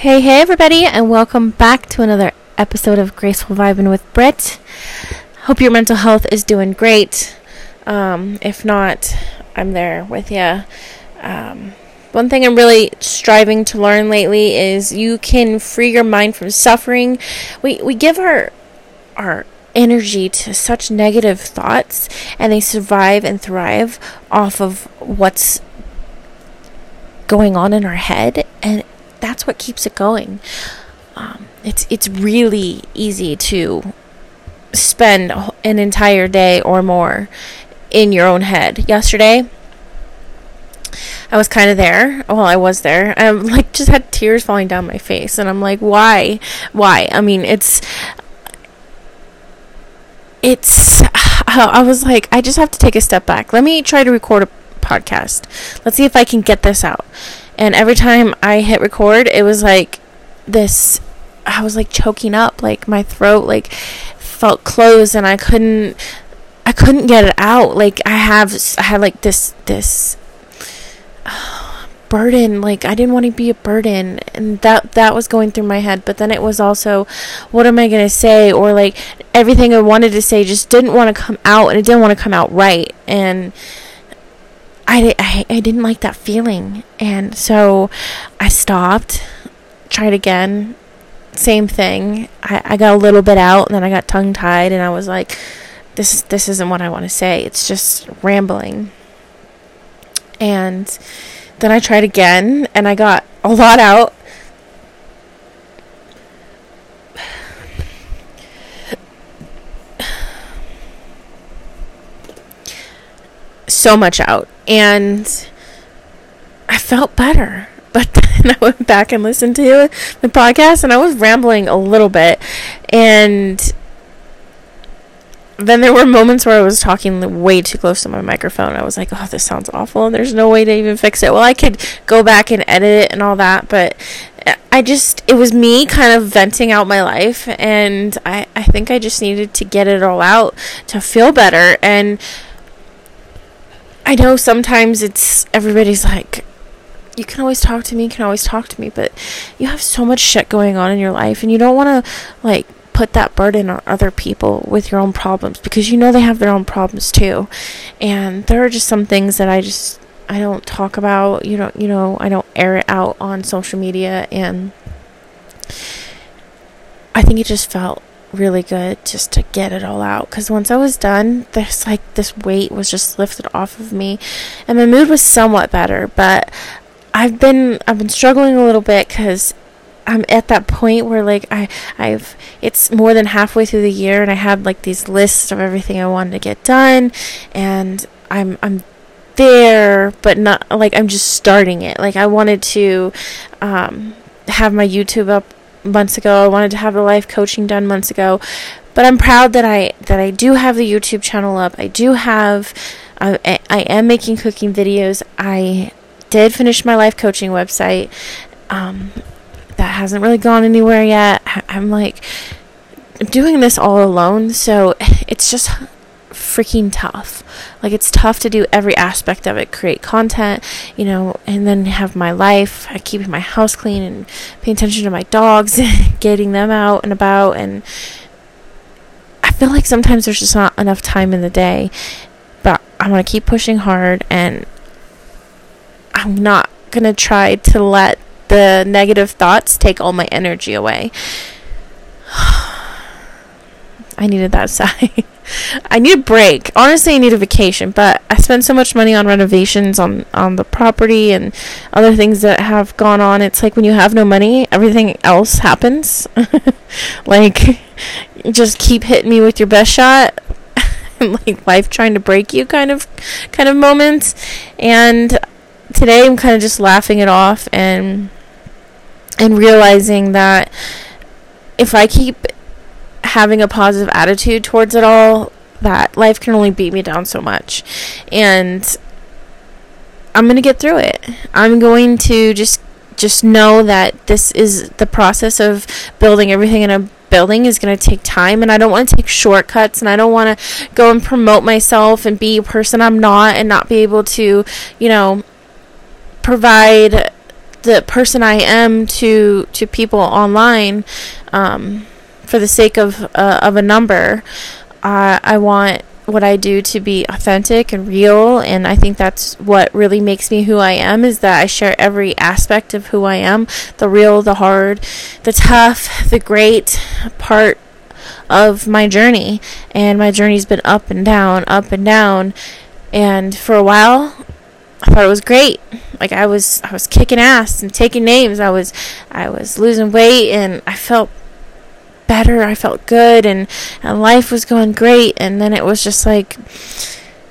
Hey, hey, everybody, and welcome back to another episode of Graceful Vibing with Britt. Hope your mental health is doing great. Um, if not, I'm there with you. Um, one thing I'm really striving to learn lately is you can free your mind from suffering. We we give our our energy to such negative thoughts, and they survive and thrive off of what's going on in our head, and that's what keeps it going. Um, it's it's really easy to spend an entire day or more in your own head. Yesterday, I was kind of there. Well, I was there. I like just had tears falling down my face, and I'm like, why, why? I mean, it's it's. I was like, I just have to take a step back. Let me try to record a podcast. Let's see if I can get this out. And every time I hit record, it was like this I was like choking up, like my throat like felt closed and I couldn't I couldn't get it out. Like I have I had like this this burden. Like I didn't want to be a burden. And that that was going through my head. But then it was also what am I going to say? Or like everything I wanted to say just didn't want to come out and it didn't want to come out right. And I, I, I didn't like that feeling. And so I stopped, tried again, same thing. I, I got a little bit out, and then I got tongue tied, and I was like, this, this isn't what I want to say. It's just rambling. And then I tried again, and I got a lot out. So much out and I felt better. But then I went back and listened to the podcast and I was rambling a little bit and then there were moments where I was talking way too close to my microphone. I was like, "Oh, this sounds awful," and there's no way to even fix it. Well, I could go back and edit it and all that, but I just it was me kind of venting out my life, and I I think I just needed to get it all out to feel better and I know sometimes it's everybody's like, you can always talk to me, can always talk to me, but you have so much shit going on in your life, and you don't want to like put that burden on other people with your own problems because you know they have their own problems too. And there are just some things that I just I don't talk about. You know, you know, I don't air it out on social media, and I think it just felt really good just to get it all out because once I was done, there's like this weight was just lifted off of me, and my mood was somewhat better. But I've been I've been struggling a little bit because I'm at that point where like I I've it's more than halfway through the year, and I had like these lists of everything I wanted to get done, and I'm I'm there, but not like I'm just starting it. Like I wanted to um, have my YouTube up months ago. I wanted to have the life coaching done months ago, but I'm proud that I that I do have the YouTube channel up. I do have uh, I am making cooking videos. I did finish my life coaching website. Um, that hasn't really gone anywhere yet. I'm like I'm doing this all alone, so it's just freaking tough. Like it's tough to do every aspect of it, create content, you know, and then have my life, uh, keeping my house clean and paying attention to my dogs, getting them out and about and I feel like sometimes there's just not enough time in the day. But I'm to keep pushing hard and I'm not going to try to let the negative thoughts take all my energy away. I needed that sigh. I need a break. Honestly, I need a vacation, but I spend so much money on renovations on on the property and other things that have gone on. It's like when you have no money, everything else happens. like just keep hitting me with your best shot. like life trying to break you kind of kind of moments. And today I'm kind of just laughing it off and and realizing that if I keep having a positive attitude towards it all that life can only beat me down so much. And I'm going to get through it. I'm going to just just know that this is the process of building everything in a building is going to take time and I don't want to take shortcuts and I don't want to go and promote myself and be a person I'm not and not be able to, you know, provide the person I am to to people online um, for the sake of uh, of a number. Uh, I want what I do to be authentic and real and I think that's what really makes me who I am is that I share every aspect of who I am the real the hard the tough the great part of my journey. And my journey's been up and down up and down. And for a while I thought it was great. Like I was I was kicking ass and taking names. I was I was losing weight and I felt better. I felt good and, and life was going great. And then it was just like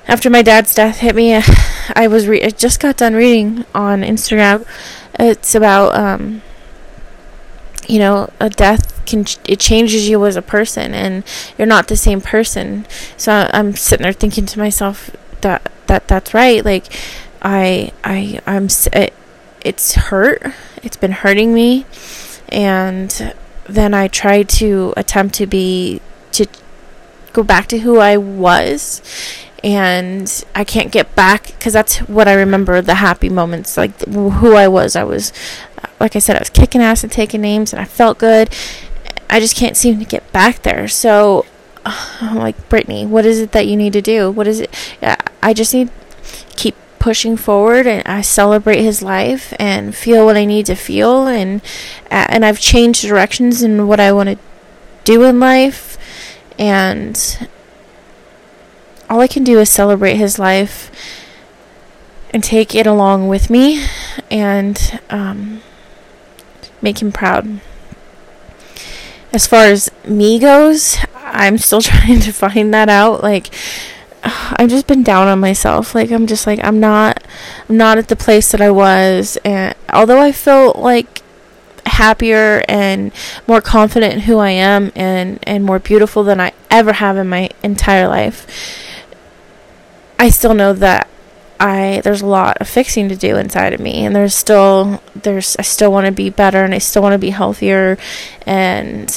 after my dad's death hit me, I was re- I just got done reading on Instagram. It's about um, you know a death can it changes you as a person and you're not the same person. So I'm sitting there thinking to myself that that that's right. Like I I I'm it, it's hurt. It's been hurting me and then I try to attempt to be to go back to who I was. And I can't get back because that's what I remember the happy moments like who I was. I was like I said I was kicking ass and taking names and I felt good. I just can't seem to get back there. So I'm like Brittney what is it that you need to do? What is it? I just need keep pushing forward and I celebrate his life and feel what I need to feel and and I've changed directions in what I want to do in life and all I can do is celebrate his life and take it along with me and um, make him proud. As far as me goes, I'm still trying to find that out. Like, I've just been down on myself. Like I'm just like I'm not I'm not at the place that I was and although I feel like happier and more confident in who I am and and more beautiful than I ever have in my entire life. I still know that I there's a lot of fixing to do inside of me and there's still there's I still want to be better and I still want to be healthier and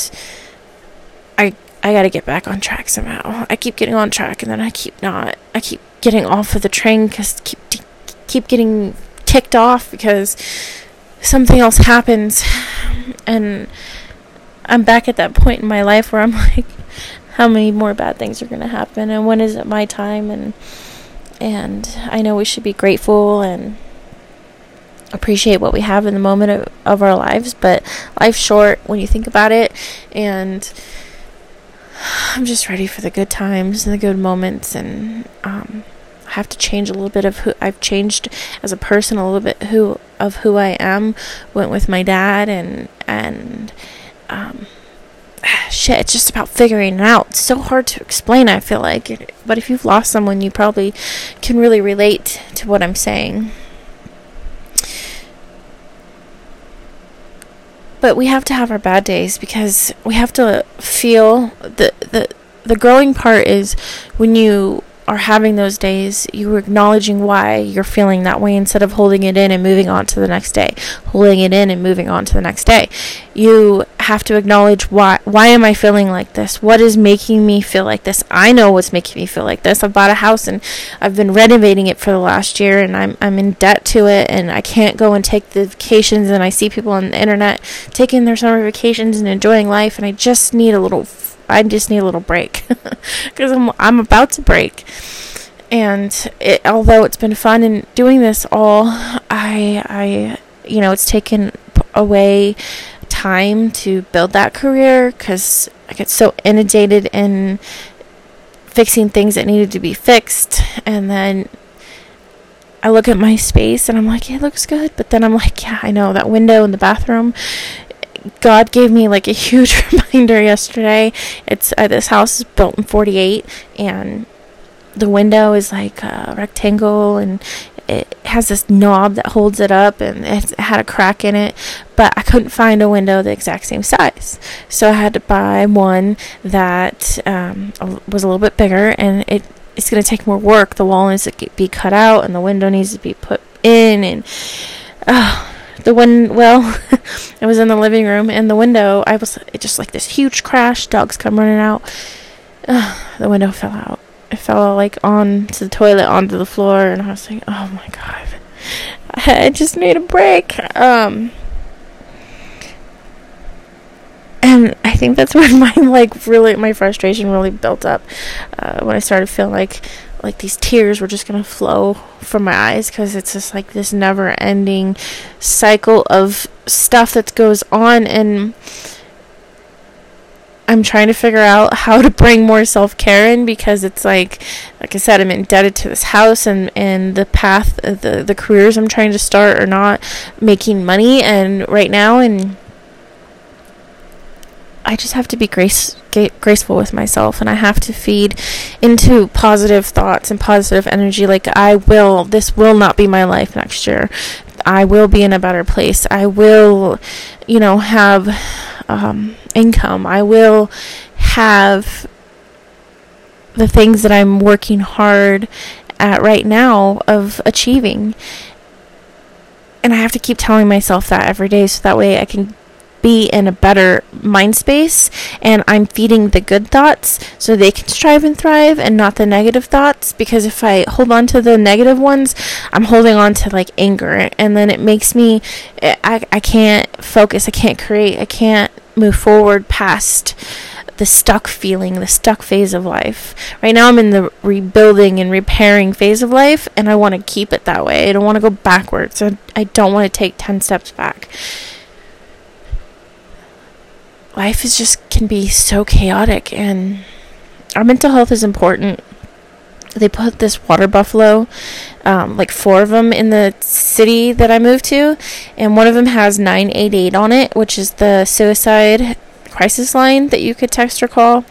I I got to get back on track somehow. I keep getting on track and then I keep not. I keep getting off of the train cuz keep keep getting kicked off because something else happens and I'm back at that point in my life where I'm like how many more bad things are to happen and when is it my time and and I know we should be grateful and appreciate what we have in the moment of, of our lives but life's short when you think about it and I'm just ready for the good times and the good moments, and um, I have to change a little bit of who I've changed as a person, a little bit who of who I am. Went with my dad, and and um, shit, it's just about figuring it out. It's so hard to explain. I feel like, but if you've lost someone, you probably can really relate to what I'm saying. But we have to have our bad days because we have to feel the the the growing part is when you are having those days, you're acknowledging why you're feeling that way instead of holding it in and moving on to the next day. Holding it in and moving on to the next day. You have to acknowledge why why am I feeling like this? What is making me feel like this? I know what's making me feel like this. I bought a house and I've been renovating it for the last year and I'm I'm in debt to it and I can't go and take the vacations and I see people on the internet taking their summer vacations and enjoying life and I just need a little I just need a little break because I'm I'm about to break. And it, although it's been fun in doing this all, I I you know it's taken away time to build that career because I get so inundated in fixing things that needed to be fixed, and then I look at my space and I'm like, it looks good. But then I'm like, yeah, I know that window in the bathroom God gave me like a huge reminder yesterday. It's uh, this house is built in 48 and the window is like a rectangle and it has this knob that holds it up and it had a crack in it but i couldn't find a window the exact same size. So i had to buy one that um, was a little bit bigger and it it's going to take more work. The wall needs to be cut out and the window needs to be put in and uh, the one well i was in the living room and the window i was it just like this huge crash dogs come running out. Uh, the window fell out. It fell like on to the toilet onto the floor and i was like oh my god. I just need a break. Um, and I think that's when my like really my frustration really built up uh, when I started feeling like like these tears were just gonna flow from my eyes because it's just like this never ending cycle of stuff that goes on and I'm trying to figure out how to bring more self care in because it's like, like I said, I'm indebted to this house and, and the path, the the careers I'm trying to start are not making money and right now and I just have to be grace graceful with myself and I have to feed into positive thoughts and positive energy like I will this will not be my life next year. I will be in a better place. I will you know have um, income. I will have the things that I'm working hard at right now of achieving. And I have to keep telling myself that every day so that way I can be in a better mind space and I'm feeding the good thoughts so they can strive and thrive and not the negative thoughts because if I hold on to the negative ones I'm holding on to like anger and then it makes me I, I can't focus I can't create I can't move forward past the stuck feeling, the stuck phase of life. Right now, I'm in the rebuilding and repairing phase of life, and I want to keep it that way. I don't want to go backwards. I, I don't want to take 10 steps back life is just can be so chaotic and our mental health is important. They put this water buffalo um, like four of them in the city that i moved to and one of them has 988 on it which is the suicide crisis line that you could text or call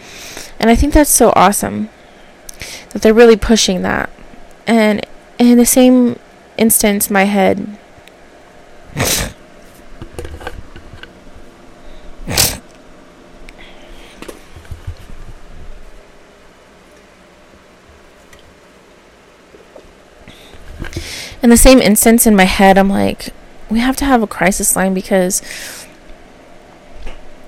and i think that's so awesome that they're really pushing that. And in the same instance my head in the same instance in my head, I'm like, we have to have a crisis line because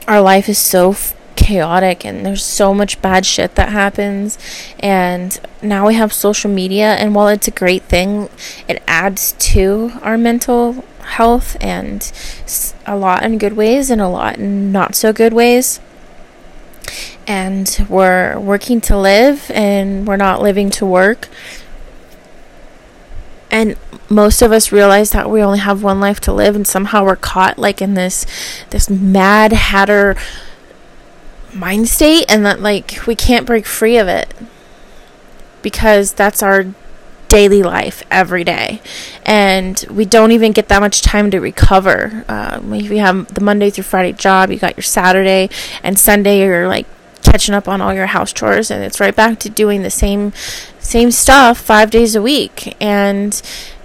our life is so f- chaotic and there's so much bad shit that happens. And now we have social media, and while it's a great thing, it adds to our mental health and a lot in good ways and a lot in not so good ways. And we're working to live and we're not living to work and most of us realize that we only have one life to live and somehow we're caught like in this this mad hatter mind state and that like we can't break free of it because that's our daily life every day. And we don't even get that much time to recover. Uh, if you have the monday through friday job you got your saturday and sunday you're like catching up on all your house chores and it's right back to doing the same same stuff 5 days a week. And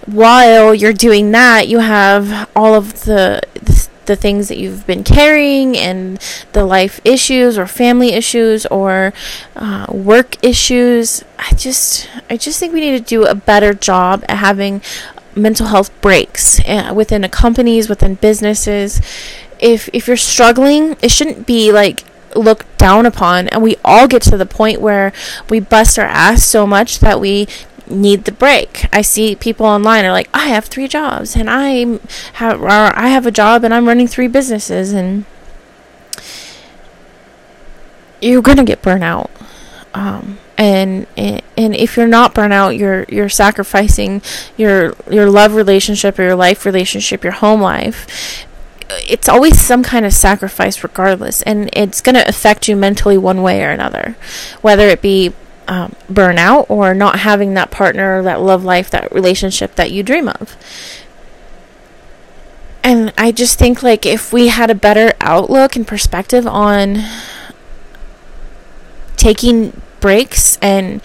while you're doing that you have all of the, the things that you've been carrying and the life issues or family issues or uh, work issues. I just i just think we need to do a better job at having mental health breaks uh, within companies within businesses. If if you're struggling it shouldn't be like looked down upon and we all get to the point where we bust our ass so much that we need the break. I see people online are like, I have three jobs and I have I have a job and I'm running three businesses and you're gonna get burnout. Um, and and if you're not burnout, you're you're sacrificing your your love relationship or your life relationship, your home life, it's always some kind of sacrifice regardless and it's going to affect you mentally one way or another. Whether it be um, burnout or not having that partner that love life that relationship that you dream of. And i just think like if we had a better outlook and perspective on taking breaks and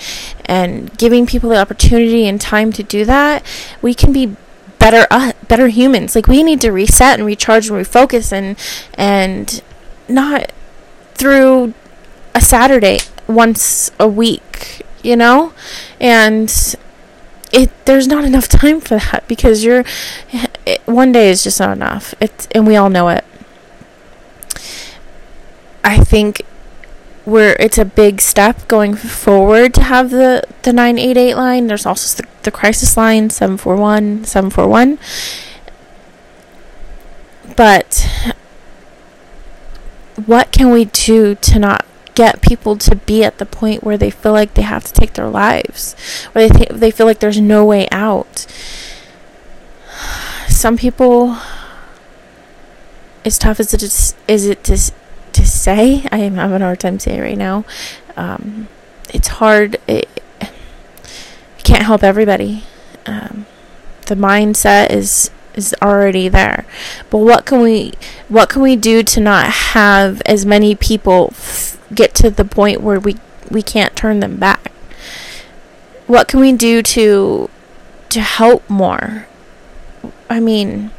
and giving people the opportunity and time to do that we can be better uh, better humans. Like we need to reset and recharge and refocus and and not through a Saturday once a week, you know? And it there's not enough time for that because you're it, one day is just not enough. It's and we all know it. I think where it's a big step going forward to have the, the 988 line. There's also the, the crisis line 741 741. But what can we do to not get people to be at the point where they feel like they have to take their lives, where they th- they feel like there's no way out? Some people, as tough as it is, is it to say. I am having a hard time saying it right now. Um, it's hard. It, can't help everybody. Um, the mindset is is already there. But what can we what can we do to not have as many people f- get to the point where we we can't turn them back? What can we do to to help more? I mean,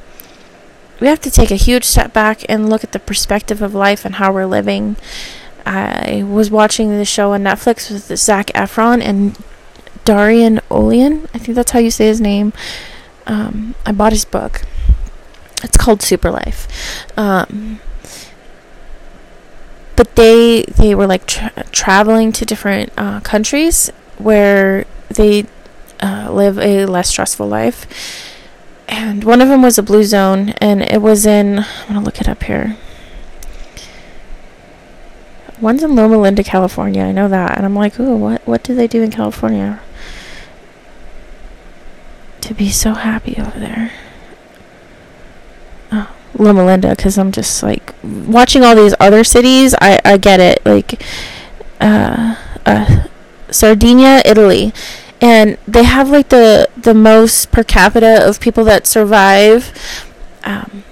we have to take a huge step back and look at the perspective of life and how we're living. I was watching the show on Netflix with Zac Efron and Darian Olien. I think that's how you say his name. Um, I bought his book. It's called Super Life. Um, but they they were like tra- traveling to different uh, countries where they uh, live a less stressful life and one of them was a blue zone, and it was in. I'm gonna look it up here. One's in Loma Linda, California. I know that, and I'm like, ooh, what what do they do in California to be so happy over there? Oh, Loma Linda, because I'm just like watching all these other cities. I I get it, like, uh, uh, Sardinia, Italy and they have like the the most per capita of people that survive um,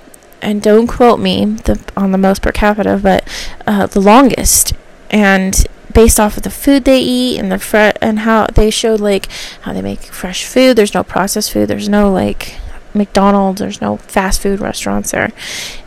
and don't quote me the, on the most per capita but uh, the longest and based off of the food they eat and the fre- and how they showed like how they make fresh food there's no processed food there's no like McDonald's there's no fast food restaurants there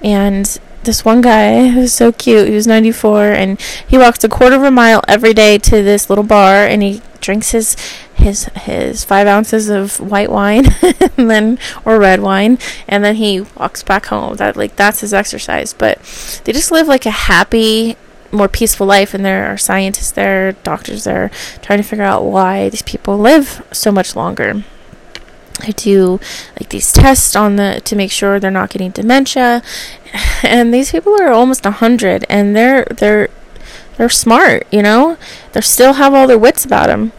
and this one guy who's so cute. He was 94 and he walks a quarter of a mile every day to this little bar and he drinks his his his five ounces of white wine and then or red wine and then he walks back home. That like that's his exercise. But they just live like a happy more peaceful life and there are scientists there, doctors there trying to figure out why these people live so much longer. I do like these tests on the to make sure they're not getting dementia, and these people are almost a hundred, and they're they're they're smart, you know. They still have all their wits about them,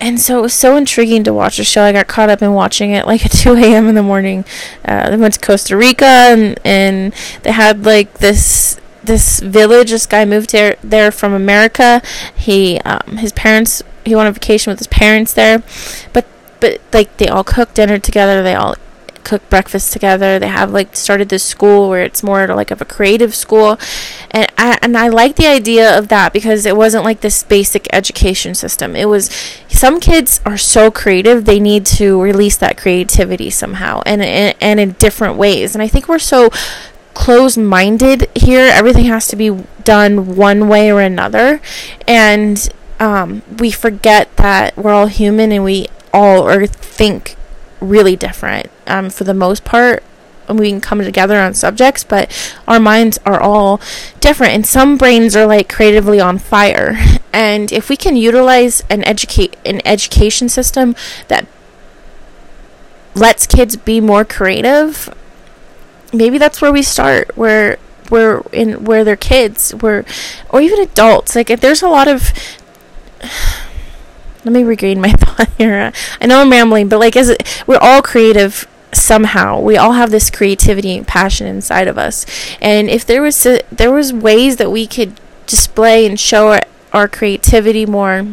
and so it was so intriguing to watch the show. I got caught up in watching it like at 2 a.m. in the morning. Uh, they went to Costa Rica, and and they had like this this village. This guy moved there there from America. He um, his parents he went on vacation with his parents there, but but like they all cooked dinner together. They all cook breakfast together. They have like started this school where it's more like of a creative school, and I and I like the idea of that because it wasn't like this basic education system. It was some kids are so creative they need to release that creativity somehow and and, and in different ways. And I think we're so closed minded here. Everything has to be done one way or another, and um, we forget that we're all human and we all or think really different um, for the most part we can come together on subjects but our minds are all different and some brains are like creatively on fire. And if we can utilize an educate an education system that lets kids be more creative maybe that's where we start where where in where they're kids where or even adults. Like if there's a lot of let me regain my thought here. I know I'm rambling, but like, as we're all creative somehow. We all have this creativity and passion inside of us, and if there was a, there was ways that we could display and show our, our creativity more,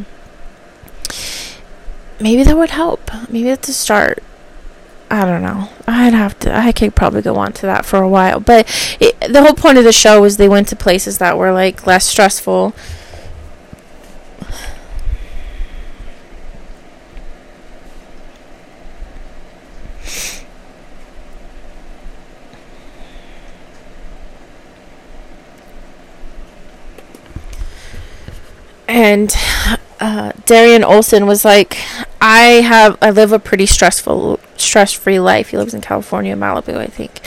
maybe that would help. Maybe that's a start. I don't know. I'd have to. I could probably go on to that for a while, but it, the whole point of the show was they went to places that were like less stressful and uh, Darian Olson was like, I have I live a pretty stressful stress free life. He lives in California, Malibu, I think.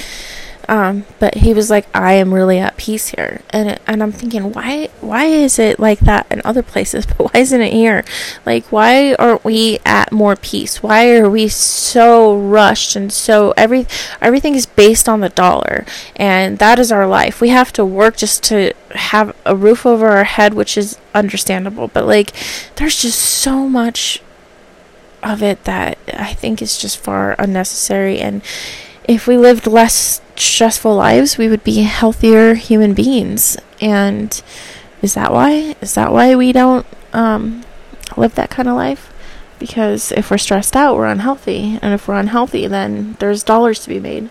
Um, but he was like, I am really at peace here. And, and I'm thinking, why, why is it like that in other places, but why isn't it here? Like, why aren't we at more peace? Why are we so rushed and so every, everything is based on the dollar and that is our life. We have to work just to have a roof over our head, which is understandable, but like, there's just so much of it that I think is just far unnecessary and, if we lived less stressful lives, we would be healthier human beings. And is that why? Is that why we don't um, live that kind of life? Because if we're stressed out, we're unhealthy. And if we're unhealthy, then there's dollars to be made.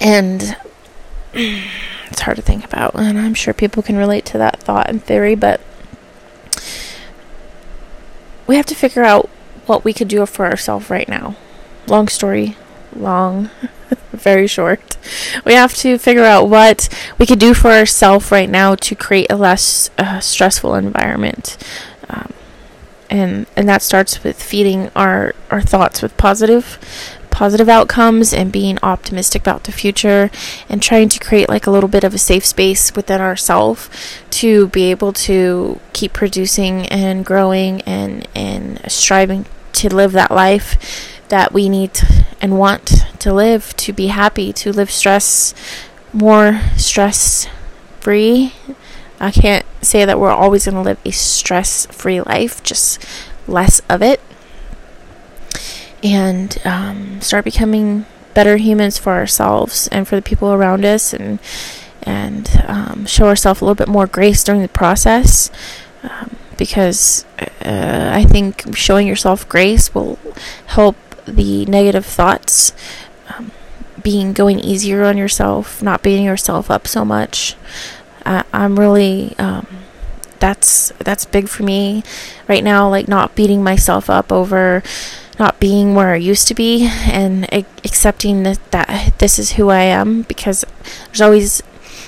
And it's hard to think about. And I'm sure people can relate to that thought and theory, but we have to figure out what we could do for ourselves right now long story long, very short. We have to figure out what we could do for ourselves right now to create a less uh, stressful environment. Um, and and that starts with feeding our our thoughts with positive positive outcomes and being optimistic about the future and trying to create like a little bit of a safe space within ourselves to be able to keep producing and growing and and striving to live that life that we need and want to live, to be happy, to live stress more stress free. I can't say that we're always going to live a stress free life, just less of it. And um, start becoming better humans for ourselves and for the people around us and and um, show ourselves a little bit more grace during the process um, because uh, I think showing yourself grace will help the negative thoughts, um, being going easier on yourself, not beating yourself up so much. I, I'm really um, that's that's big for me right now. Like not beating myself up over not being where I used to be and accepting that, that this is who I am because there's always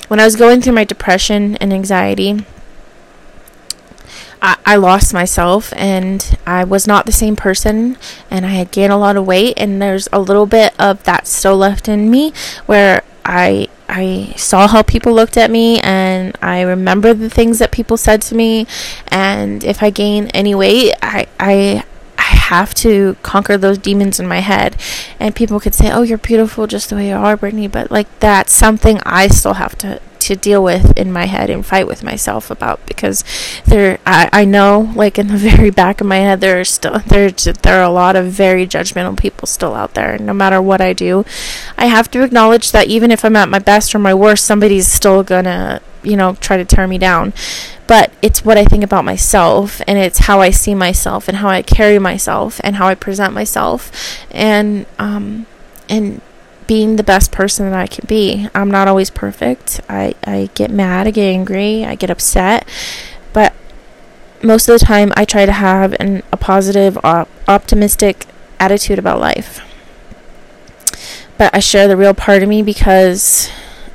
when I was going through my depression and anxiety I, I lost myself and I was not the same person and I had gained a lot of weight and there's a little bit of that still left in me where I I saw how people looked at me and I remember the things that people said to me and if I gain any weight I I I have to conquer those demons in my head. And people could say, "Oh, you're beautiful just the way you are, Brittney," but like that's something I still have to to deal with in my head and fight with myself about because there I, I know like in the very back of my head there are still there there are a lot of very judgmental people still out there. No matter what I do I have to acknowledge that even if I'm at my best or my worst somebody's still gonna you know try to tear me down. But it's what I think about myself and it's how I see myself and how I carry myself and how I present myself. And um and being the best person that I can be. I'm not always perfect. I, I get mad, I get angry, I get upset, but most of the time I try to have an, a positive, op- optimistic attitude about life. But I share the real part of me because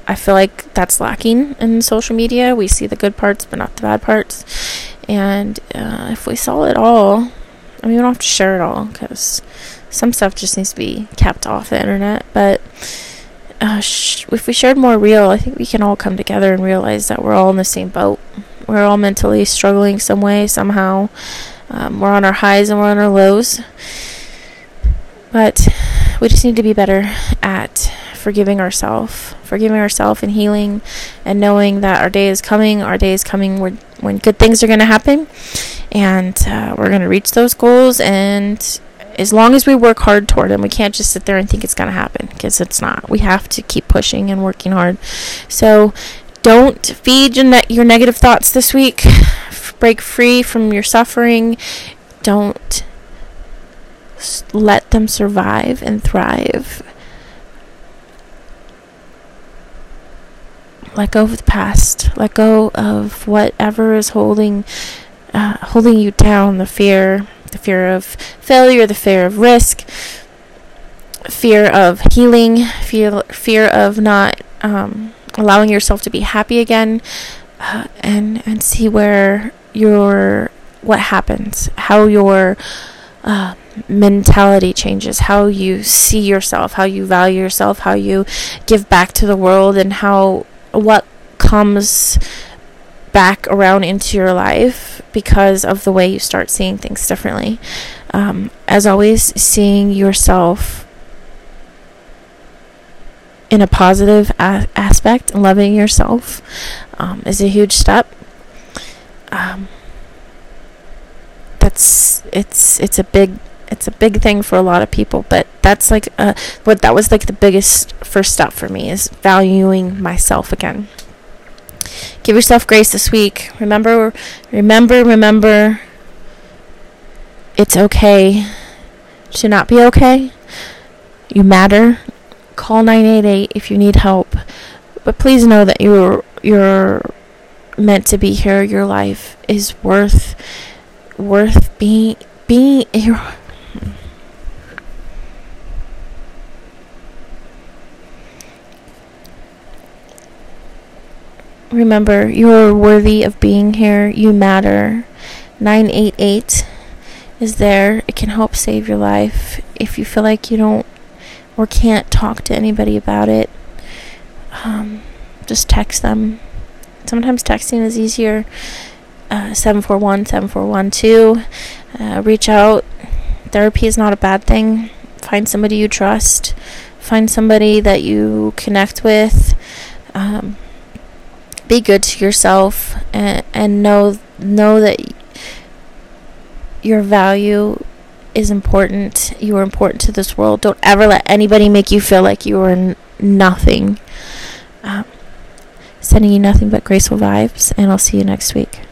I feel like that's lacking in social media. We see the good parts, but not the bad parts. And uh, if we saw it all, I mean, we don't have to share it all because some stuff just needs to be kept off the internet. But uh, sh- if we shared more real, I think we can all come together and realize that we're all in the same boat. We're all mentally struggling some way, somehow. Um, we're on our highs and we're on our lows. But we just need to be better at forgiving ourselves, forgiving ourselves and healing, and knowing that our day is coming. Our day is coming when, when good things are going to happen, and uh, we're going to reach those goals. And as long as we work hard toward them, we can't just sit there and think it's going to happen because it's not. We have to keep pushing and working hard. So don't feed your, ne- your negative thoughts this week. Break free from your suffering. Don't let them survive and thrive. Let go of the past. Let go of whatever is holding uh, holding you down. The fear, the fear of failure, the fear of risk, fear of healing, fear fear of not um, allowing yourself to be happy again, uh, and and see where your what happens, how your uh, mentality changes, how you see yourself, how you value yourself, how you give back to the world, and how what comes back around into your life because of the way you start seeing things differently. Um, as always, seeing yourself in a positive a- aspect loving yourself um, is a huge step. Um, that's it's it's a big it's a big thing for a lot of people, but that's like uh, what that was like the biggest first step for me is valuing myself again. Give yourself grace this week. Remember, remember, remember. It's okay to not be okay. You matter. Call 988 if you need help. But please know that you're you're meant to be here. Your life is worth worth being being your Remember, you're worthy of being here. You matter. 988 is there. It can help save your life. If you feel like you don't or can't talk to anybody about it, um, just text them. Sometimes texting is easier. Uh, 741 7412. Uh, reach out. Therapy is not a bad thing. Find somebody you trust. Find somebody that you connect with. Um, be good to yourself and, and know know that your value is important. You are important to this world. Don't ever let anybody make you feel like you are n- nothing. Um, sending you nothing but graceful vibes, and I'll see you next week.